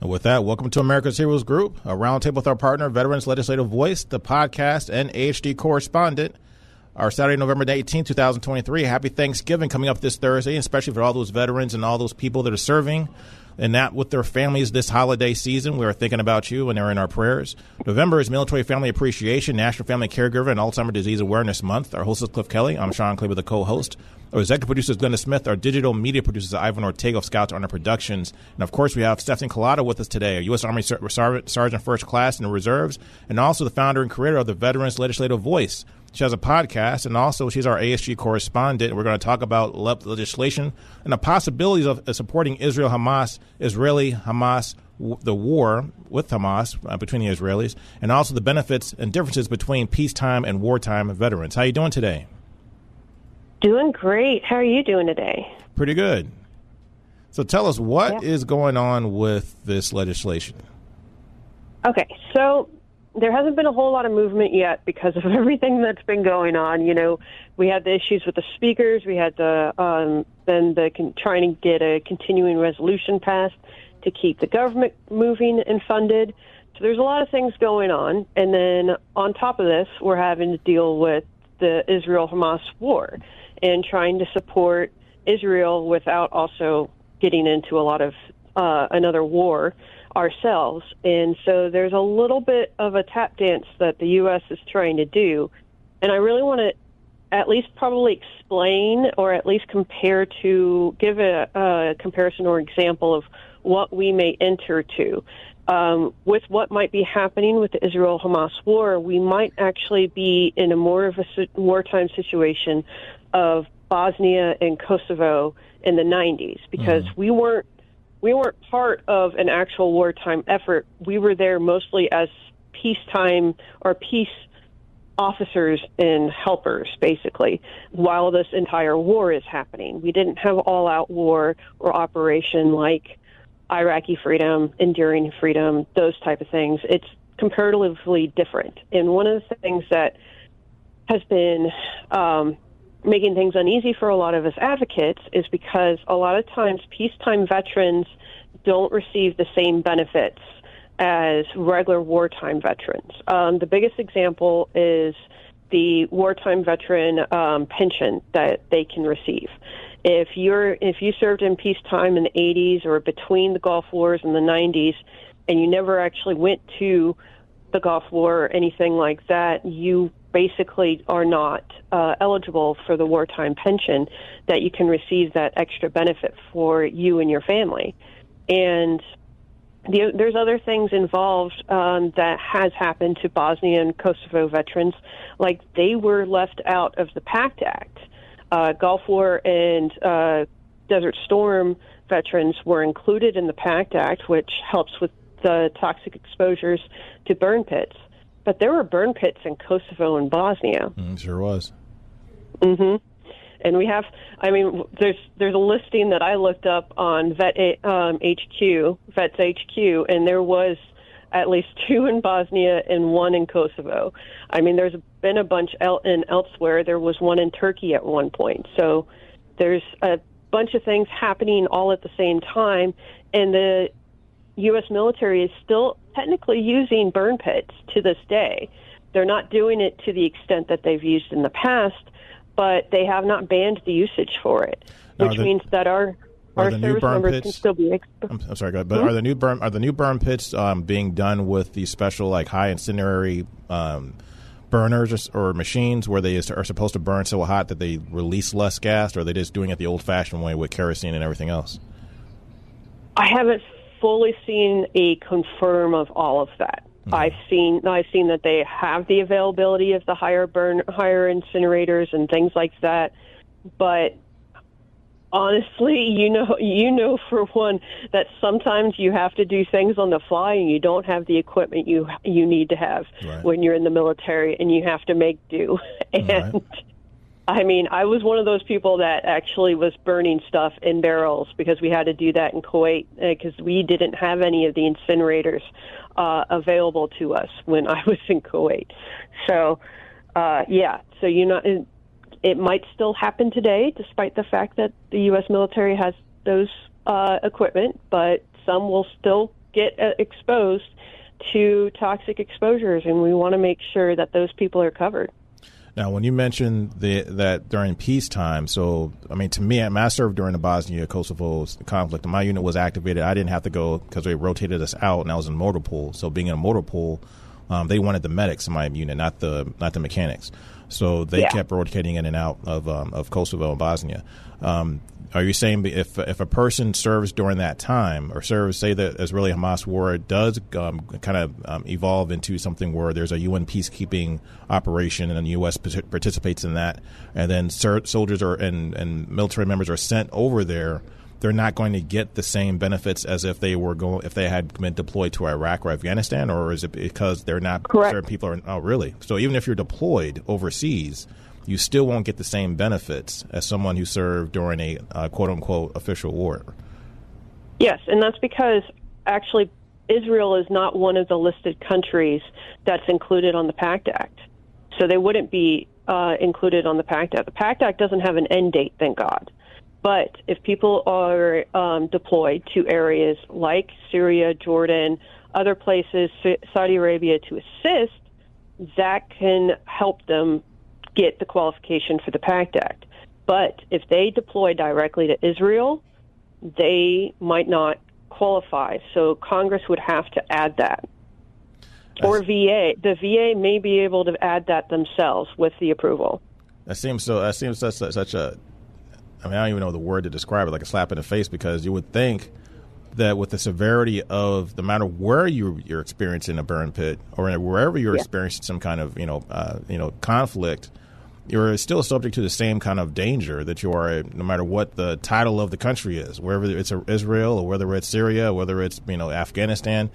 And with that, welcome to America's Heroes Group, a roundtable with our partner, Veterans Legislative Voice, the podcast, and AHG correspondent. Our Saturday, November 18, 2023. Happy Thanksgiving coming up this Thursday, especially for all those veterans and all those people that are serving and that with their families this holiday season. We are thinking about you and they're in our prayers. November is Military Family Appreciation, National Family Caregiver, and Alzheimer's Disease Awareness Month. Our host is Cliff Kelley. I'm Sean Clay with the co-host. Our executive producer is Glenda Smith. Our digital media producer is Ivan Ortega of Scouts Honor Productions. And of course, we have Stephanie Kalota with us today, a U.S. Army Sergeant First Class in the Reserves, and also the founder and creator of the Veterans Legislative Voice. She has a podcast, and also she's our AHG correspondent. We're going to talk about legislation and the possibilities of supporting Israel Hamas, Israeli Hamas, the war with Hamas uh, between the Israelis, and also the benefits and differences between peacetime and wartime veterans. How are you doing today? Doing great. How are you doing today? Pretty good. So tell us what yeah. is going on with this legislation. Okay, so there hasn't been a whole lot of movement yet because of everything that's been going on. You know, we had the issues with the speakers. We had the um, then the con- trying to get a continuing resolution passed to keep the government moving and funded. So there's a lot of things going on, and then on top of this, we're having to deal with the Israel-Hamas war and trying to support Israel without also getting into a lot of uh, another war ourselves. And so there's a little bit of a tap dance that the U.S. is trying to do. And I really want to at least probably explain or at least compare to give a, a comparison or example of what we may enter to. Um, with what might be happening with the Israel Hamas war, we might actually be in a more of a wartime situation of Bosnia and Kosovo in the 90s because mm. we weren't we weren't part of an actual wartime effort. We were there mostly as peacetime or peace officers and helpers, basically, while this entire war is happening. We didn't have all out war or operation like Iraqi freedom, enduring freedom, those type of things. It's comparatively different. And one of the things that has been um, making things uneasy for a lot of us advocates is because a lot of times peacetime veterans don't receive the same benefits as regular wartime veterans. Um, the biggest example is the wartime veteran um, pension that they can receive. If you're if you served in peacetime in the 80s or between the Gulf Wars and the 90s, and you never actually went to the Gulf War or anything like that, you basically are not uh, eligible for the wartime pension, that you can receive that extra benefit for you and your family. And the, there's other things involved um, that has happened to Bosnia and Kosovo veterans, like they were left out of the PACT Act. Uh, Gulf War and uh, Desert Storm veterans were included in the PACT Act, which helps with the toxic exposures to burn pits. But there were burn pits in Kosovo and Bosnia. Mm, sure was. Mm-hmm. And we have, I mean, there's there's a listing that I looked up on Vet um, HQ, Vets HQ, and there was at least two in Bosnia and one in Kosovo. I mean, there's been a bunch el- in elsewhere. There was one in Turkey at one point. So there's a bunch of things happening all at the same time, and the U.S. military is still technically using burn pits to this day. They're not doing it to the extent that they've used in the past, but they have not banned the usage for it, which the, means that our our service members pits, can still be. Exp- I'm, I'm, sorry, but mm-hmm. are the new burn are the new burn pits um, being done with the special like high incendiary um, burners or, or, machines where they are supposed to burn so hot that they release less gas, or are they just doing it the old fashioned way with kerosene and everything else? I haven't fully seen a confirm of all of that. Mm-hmm. I've seen I've seen that they have the availability of the higher burn higher incinerators and things like that, but honestly, you know, you know for one that sometimes you have to do things on the fly, and you don't have the equipment you you need to have right. when you're in the military, and you have to make do. And right. I mean, I was one of those people that actually was burning stuff in barrels because we had to do that in Kuwait because uh, we didn't have any of the incinerators uh, available to us when I was in Kuwait. So, uh, yeah, so you know it it might still happen today, despite the fact that the U.S. military has those uh, equipment, but some will still get uh, exposed to toxic exposures, and we want to make sure that those people are covered. Now, when you mentioned the, that during peacetime, so I mean, to me, I served during the Bosnia Kosovo conflict, my unit was activated. I didn't have to go because they rotated us out, and I was in motor pool. So, being in a motor pool, um, they wanted the medics in my unit, not the not the mechanics. So they yeah. kept rotating in and out of um, of Kosovo and Bosnia. Um, are you saying if if a person serves during that time or serves, say the Israeli Hamas war does um, kind of um, evolve into something where there's a UN peacekeeping operation and the U.S. participates in that, and then soldiers are and, and military members are sent over there they're not going to get the same benefits as if they were going if they had been deployed to Iraq or Afghanistan, or is it because they're not Correct. certain people are? Oh, really? So even if you're deployed overseas, you still won't get the same benefits as someone who served during a uh, quote unquote official war. Yes, and that's because actually Israel is not one of the listed countries that's included on the PACT Act. So they wouldn't be uh, included on the PACT Act. The PACT Act doesn't have an end date, thank God. But if people are um, deployed to areas like Syria, Jordan, other places, Saudi Arabia to assist, that can help them get the qualification for the PACT Act. But if they deploy directly to Israel, they might not qualify. So Congress would have to add that. Or VA. The VA may be able to add that themselves with the approval. That seems so. That seems such, such a I mean, I don't even know the word to describe it, like a slap in the face, because you would think that with the severity of the matter where you you're experiencing a burn pit or wherever you're yeah. experiencing some kind of you know uh, you know conflict, you're still subject to the same kind of danger that you are, no matter what the title of the country is, wherever it's Israel or whether it's Syria, whether it's you know Afghanistan.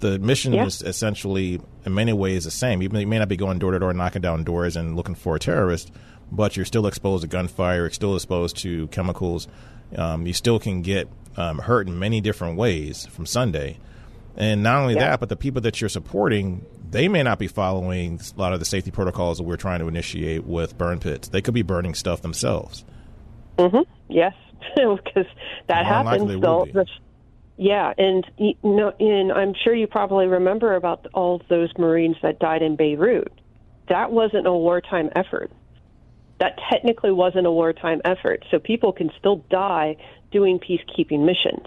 The mission yeah. is essentially, in many ways, the same. You may, you may not be going door to door, knocking down doors, and looking for a terrorist, but you're still exposed to gunfire, you're still exposed to chemicals. Um, you still can get um, hurt in many different ways from Sunday. And not only yeah. that, but the people that you're supporting, they may not be following a lot of the safety protocols that we're trying to initiate with burn pits. They could be burning stuff themselves. Mm-hmm. Yes, because that happens. So, yeah, and you know, and I'm sure you probably remember about all those Marines that died in Beirut. That wasn't a wartime effort that technically wasn't a wartime effort. So people can still die doing peacekeeping missions.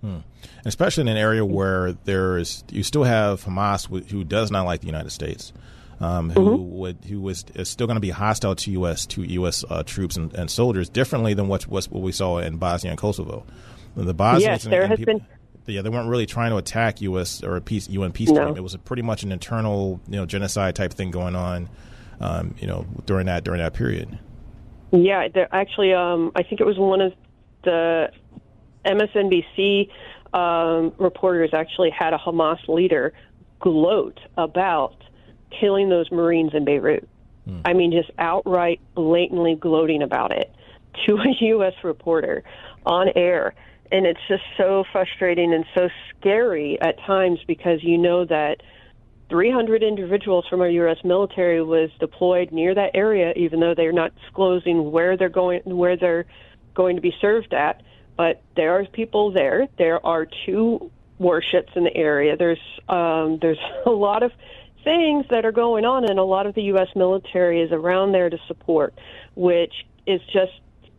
Hmm. Especially in an area where there is, you still have Hamas who does not like the United States. Um, who mm-hmm. would who was is still going to be hostile to U.S. to U.S. Uh, troops and, and, soldiers differently than what what we saw in Bosnia and Kosovo. The Bosnians yes, there and, has people, been. Yeah, they weren't really trying to attack U.S. or a peace UN peace no. team. It was pretty much an internal, you know, genocide type thing going on um, you know, during that during that period. Yeah, actually, um, I think it was one of the MSNBC um, reporters actually had a Hamas leader gloat about killing those Marines in Beirut. Hmm. I mean, just outright, blatantly gloating about it to a U.S. reporter on air. And it's just so frustrating and so scary at times because you know that 300 individuals from our U.S. military was deployed near that area, even though they're not disclosing where they're going, where they're going to be served at. But there are people there. There are two warships in the area. There's um, there's a lot of things that are going on, and a lot of the U.S. military is around there to support, which is just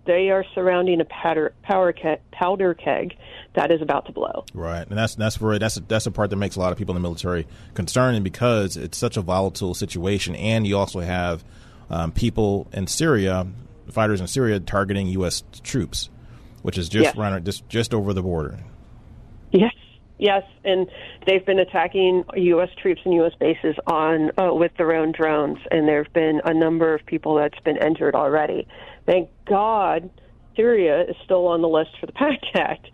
they are surrounding a powder, power powder keg that is about to blow. Right, and that's that's that's that's the part that makes a lot of people in the military concerned, because it's such a volatile situation, and you also have um, people in Syria, fighters in Syria, targeting U.S. troops, which is just yes. right, just just over the border. Yes, yes, and they've been attacking U.S. troops and U.S. bases on uh, with their own drones, and there have been a number of people that's been injured already. Thank God Syria is still on the list for the PACT Act.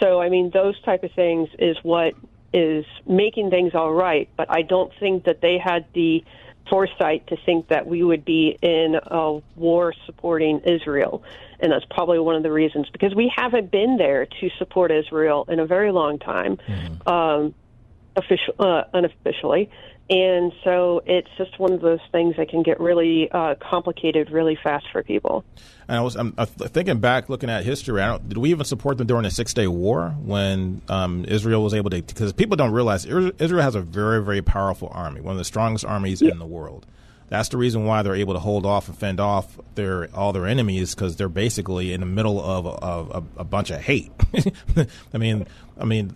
So, I mean, those type of things is what is making things all right. But I don't think that they had the foresight to think that we would be in a war supporting Israel. And that's probably one of the reasons because we haven't been there to support Israel in a very long time, mm-hmm. um, official, uh, unofficially. And so it's just one of those things that can get really uh, complicated really fast for people. And I was I'm, I'm thinking back, looking at history. I don't did we even support them during the Six Day War when um, Israel was able to? Because people don't realize Israel has a very very powerful army, one of the strongest armies yeah. in the world. That's the reason why they're able to hold off and fend off their all their enemies because they're basically in the middle of, of, of a bunch of hate. I mean, I mean,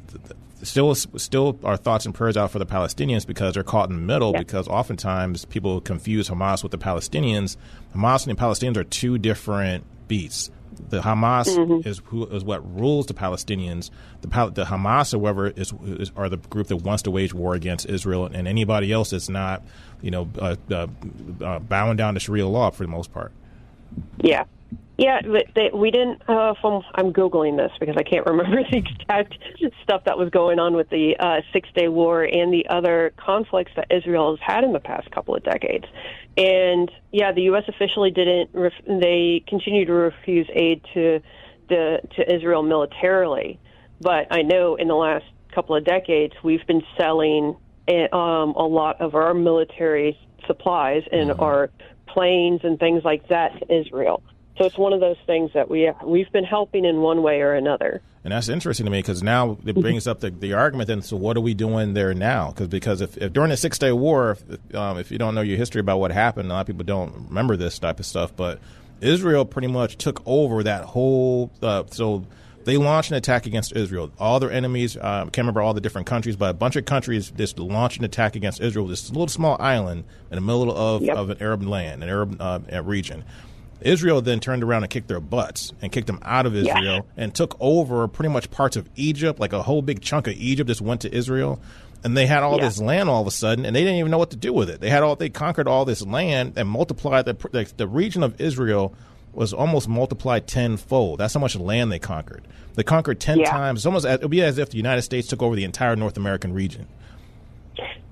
still still our thoughts and prayers out for the Palestinians because they're caught in the middle yeah. because oftentimes people confuse Hamas with the Palestinians. Hamas and the Palestinians are two different beasts. The Hamas mm-hmm. is who is what rules the Palestinians. The, the Hamas, however, is, is, are the group that wants to wage war against Israel, and anybody else that's not, you know, uh, uh, uh, bowing down to Sharia law for the most part. Yeah, yeah, but they, we didn't. Uh, from I'm googling this because I can't remember the exact stuff that was going on with the uh, Six Day War and the other conflicts that Israel has had in the past couple of decades. And yeah, the U.S. officially didn't. Ref- they continue to refuse aid to the to Israel militarily, but I know in the last couple of decades we've been selling eh, um, a lot of our military supplies and mm-hmm. our planes and things like that to Israel. So it's one of those things that we we've been helping in one way or another. And that's interesting to me because now it brings up the, the argument. Then, so what are we doing there now? Because because if, if during the Six Day War, if, um, if you don't know your history about what happened, a lot of people don't remember this type of stuff. But Israel pretty much took over that whole. Uh, so they launched an attack against Israel. All their enemies, uh, I can't remember all the different countries, but a bunch of countries just launched an attack against Israel. This little small island in the middle of, yep. of an Arab land, an Arab uh, region. Israel then turned around and kicked their butts and kicked them out of Israel yeah. and took over pretty much parts of Egypt, like a whole big chunk of Egypt just went to Israel. And they had all yeah. this land all of a sudden, and they didn't even know what to do with it. They had all they conquered all this land and multiplied the the, the region of Israel was almost multiplied tenfold. That's how much land they conquered. They conquered ten yeah. times. It's almost it would be as if the United States took over the entire North American region.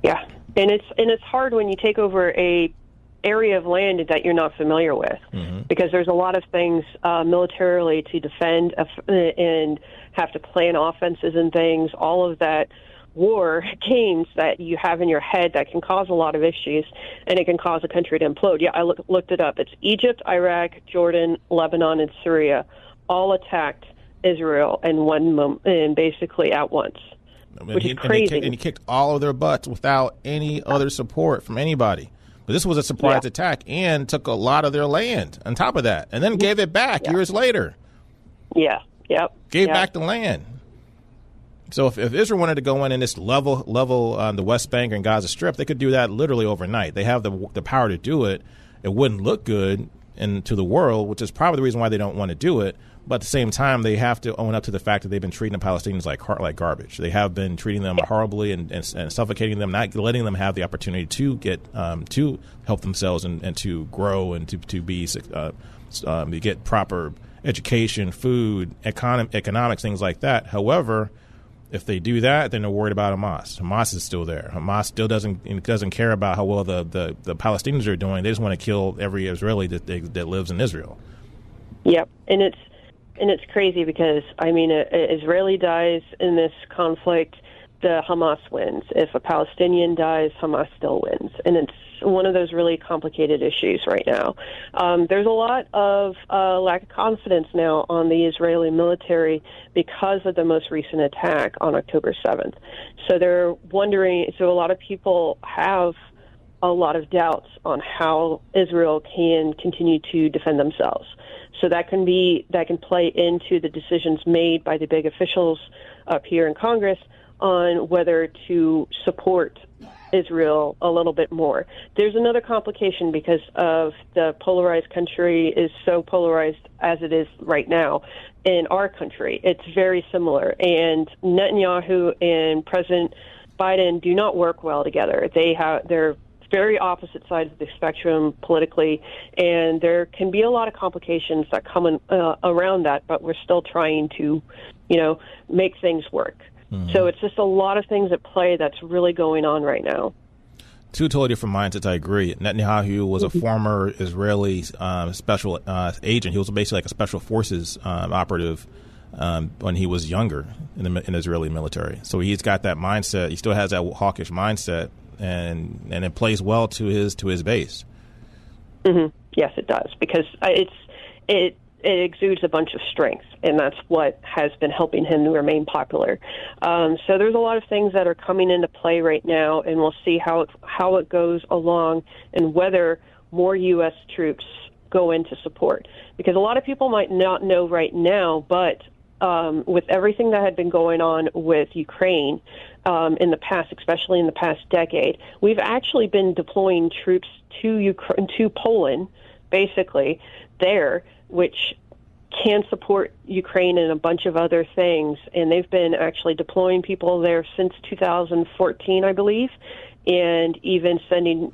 Yeah, and it's and it's hard when you take over a area of land that you're not familiar with mm-hmm. because there's a lot of things uh, militarily to defend and have to plan offenses and things all of that war games that you have in your head that can cause a lot of issues and it can cause a country to implode yeah i look, looked it up it's egypt iraq jordan lebanon and syria all attacked israel in one moment and basically at once I mean, which he, is crazy. And he, kicked, and he kicked all of their butts without any other support from anybody. But this was a surprise yeah. attack and took a lot of their land on top of that, and then gave it back yeah. years later. Yeah. Yep. Gave yep. back the land. So if, if Israel wanted to go in and this level level on the West Bank and Gaza Strip, they could do that literally overnight. They have the the power to do it. It wouldn't look good into the world, which is probably the reason why they don't want to do it. But at the same time, they have to own up to the fact that they've been treating the Palestinians like like garbage. They have been treating them horribly and, and, and suffocating them, not letting them have the opportunity to get um, to help themselves and, and to grow and to to be uh, um, to get proper education, food, economic, economics, things like that. However, if they do that, then they're worried about Hamas. Hamas is still there. Hamas still doesn't doesn't care about how well the, the, the Palestinians are doing. They just want to kill every Israeli that that lives in Israel. Yep, and it's and it's crazy because I mean, an Israeli dies in this conflict, the Hamas wins. If a Palestinian dies, Hamas still wins, and it's one of those really complicated issues right now. Um, there's a lot of uh, lack of confidence now on the Israeli military because of the most recent attack on October 7th. So they're wondering. So a lot of people have a lot of doubts on how Israel can continue to defend themselves. So that can be that can play into the decisions made by the big officials up here in Congress on whether to support Israel a little bit more. There's another complication because of the polarized country is so polarized as it is right now in our country. It's very similar, and Netanyahu and President Biden do not work well together. They have they're very opposite sides of the spectrum politically, and there can be a lot of complications that come in, uh, around that. But we're still trying to, you know, make things work. Mm-hmm. So it's just a lot of things at play that's really going on right now. Two totally different mindsets. I agree. Netanyahu was a mm-hmm. former Israeli uh, special uh, agent. He was basically like a special forces um, operative um, when he was younger in the in Israeli military. So he's got that mindset. He still has that hawkish mindset, and and it plays well to his to his base. Mm-hmm. Yes, it does because it's it it exudes a bunch of strength, and that's what has been helping him remain popular. Um, so there's a lot of things that are coming into play right now, and we'll see how it, how it goes along and whether more U.S. troops go into support. Because a lot of people might not know right now, but um, with everything that had been going on with Ukraine um, in the past, especially in the past decade, we've actually been deploying troops to Ukraine, to Poland, basically there, which can support Ukraine and a bunch of other things. And they've been actually deploying people there since 2014, I believe, and even sending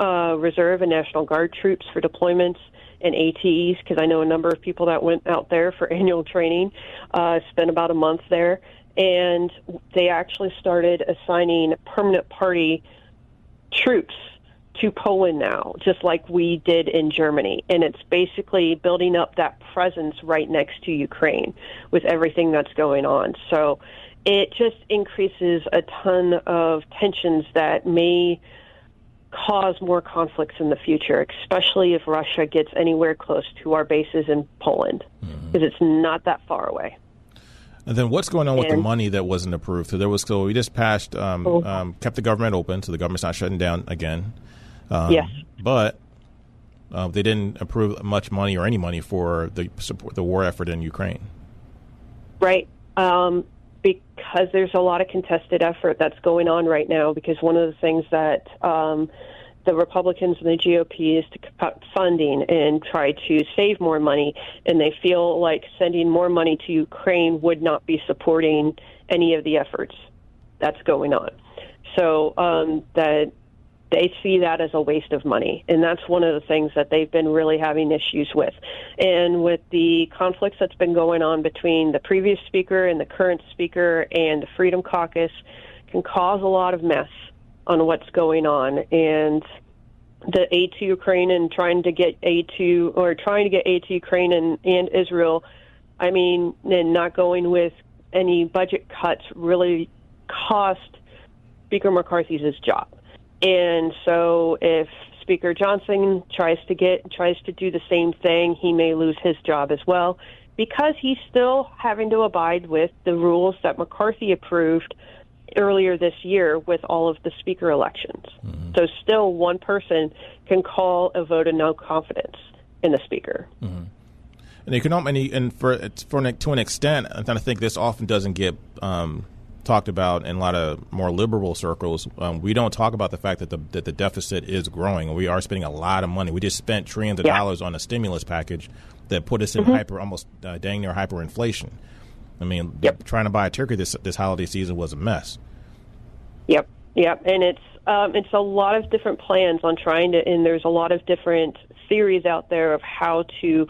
uh, reserve and National Guard troops for deployments and ATEs because I know a number of people that went out there for annual training, uh, spent about a month there, and they actually started assigning permanent party troops to Poland now, just like we did in Germany. And it's basically building up that presence right next to Ukraine with everything that's going on. So it just increases a ton of tensions that may cause more conflicts in the future, especially if Russia gets anywhere close to our bases in Poland, because mm-hmm. it's not that far away. And then what's going on with and, the money that wasn't approved? So there was so we just passed, um, oh. um, kept the government open, so the government's not shutting down again. Um, yes, but uh, they didn't approve much money or any money for the support the war effort in Ukraine. Right. Um, because there's a lot of contested effort that's going on right now. Because one of the things that um, the Republicans and the GOP is to cut funding and try to save more money, and they feel like sending more money to Ukraine would not be supporting any of the efforts that's going on. So um, that they see that as a waste of money. And that's one of the things that they've been really having issues with. And with the conflicts that's been going on between the previous speaker and the current speaker and the Freedom Caucus can cause a lot of mess on what's going on. And the aid to Ukraine and trying to get aid to, or trying to get aid to Ukraine and, and Israel, I mean, and not going with any budget cuts really cost Speaker McCarthy's job and so if Speaker Johnson tries to get tries to do the same thing, he may lose his job as well because he's still having to abide with the rules that McCarthy approved earlier this year with all of the speaker elections. Mm-hmm. So still one person can call a vote of no confidence in the speaker. Mm-hmm. And economic, and for for to an extent, and I think this often doesn't get um, talked about in a lot of more liberal circles. Um, we don't talk about the fact that the that the deficit is growing. We are spending a lot of money. We just spent trillions of yeah. dollars on a stimulus package that put us in mm-hmm. hyper, almost uh, dang near hyperinflation. I mean, yep. trying to buy a turkey this this holiday season was a mess. Yep, yep, and it's um, it's a lot of different plans on trying to, and there's a lot of different theories out there of how to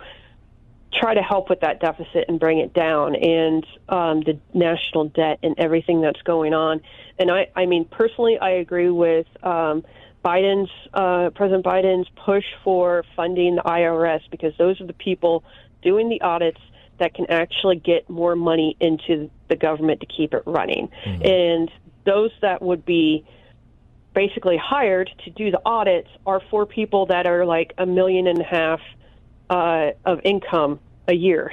try to help with that deficit and bring it down and um, the national debt and everything that's going on. And I, I mean, personally, I agree with um, Biden's, uh, President Biden's push for funding the IRS because those are the people doing the audits that can actually get more money into the government to keep it running. Mm-hmm. And those that would be basically hired to do the audits are for people that are like a million and a half uh, of income a year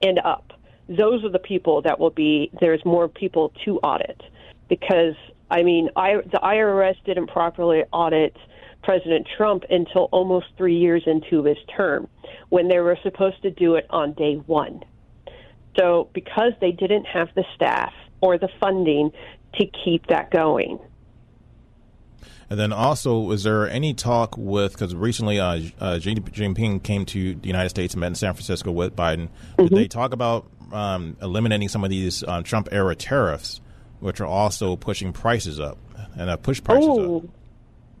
and up. Those are the people that will be, there's more people to audit. Because, I mean, I, the IRS didn't properly audit President Trump until almost three years into his term when they were supposed to do it on day one. So, because they didn't have the staff or the funding to keep that going, and then also, was there any talk with because recently uh, uh, Xi Jinping came to the United States and met in San Francisco with Biden? Mm-hmm. Did they talk about um, eliminating some of these uh, Trump era tariffs, which are also pushing prices up and uh, push prices Ooh. up?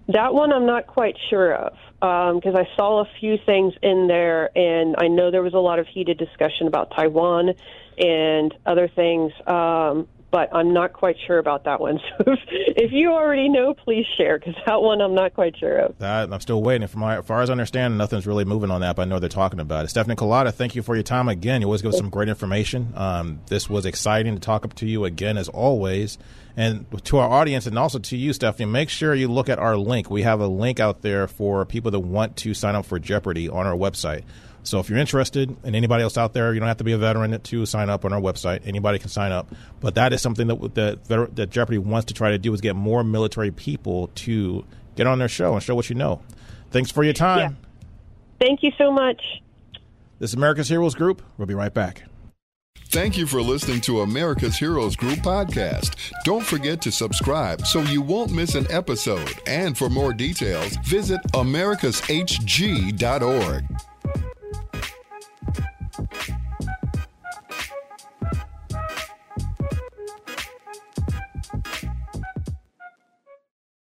That one I'm not quite sure of because um, I saw a few things in there, and I know there was a lot of heated discussion about Taiwan and other things. Um, but I'm not quite sure about that one. So if, if you already know, please share because that one I'm not quite sure of. That I'm still waiting. From my, as far as I understand, nothing's really moving on that, but I know they're talking about it. Stephanie Kalota, thank you for your time again. You always give us some great information. Um, this was exciting to talk up to you again, as always. And to our audience and also to you, Stephanie, make sure you look at our link. We have a link out there for people that want to sign up for Jeopardy on our website. So if you're interested, and anybody else out there, you don't have to be a veteran to sign up on our website. Anybody can sign up. But that is something that that, that Jeopardy wants to try to do is get more military people to get on their show and show what you know. Thanks for your time. Yeah. Thank you so much. This is America's Heroes Group. We'll be right back. Thank you for listening to America's Heroes Group podcast. Don't forget to subscribe so you won't miss an episode. And for more details, visit americashg.org.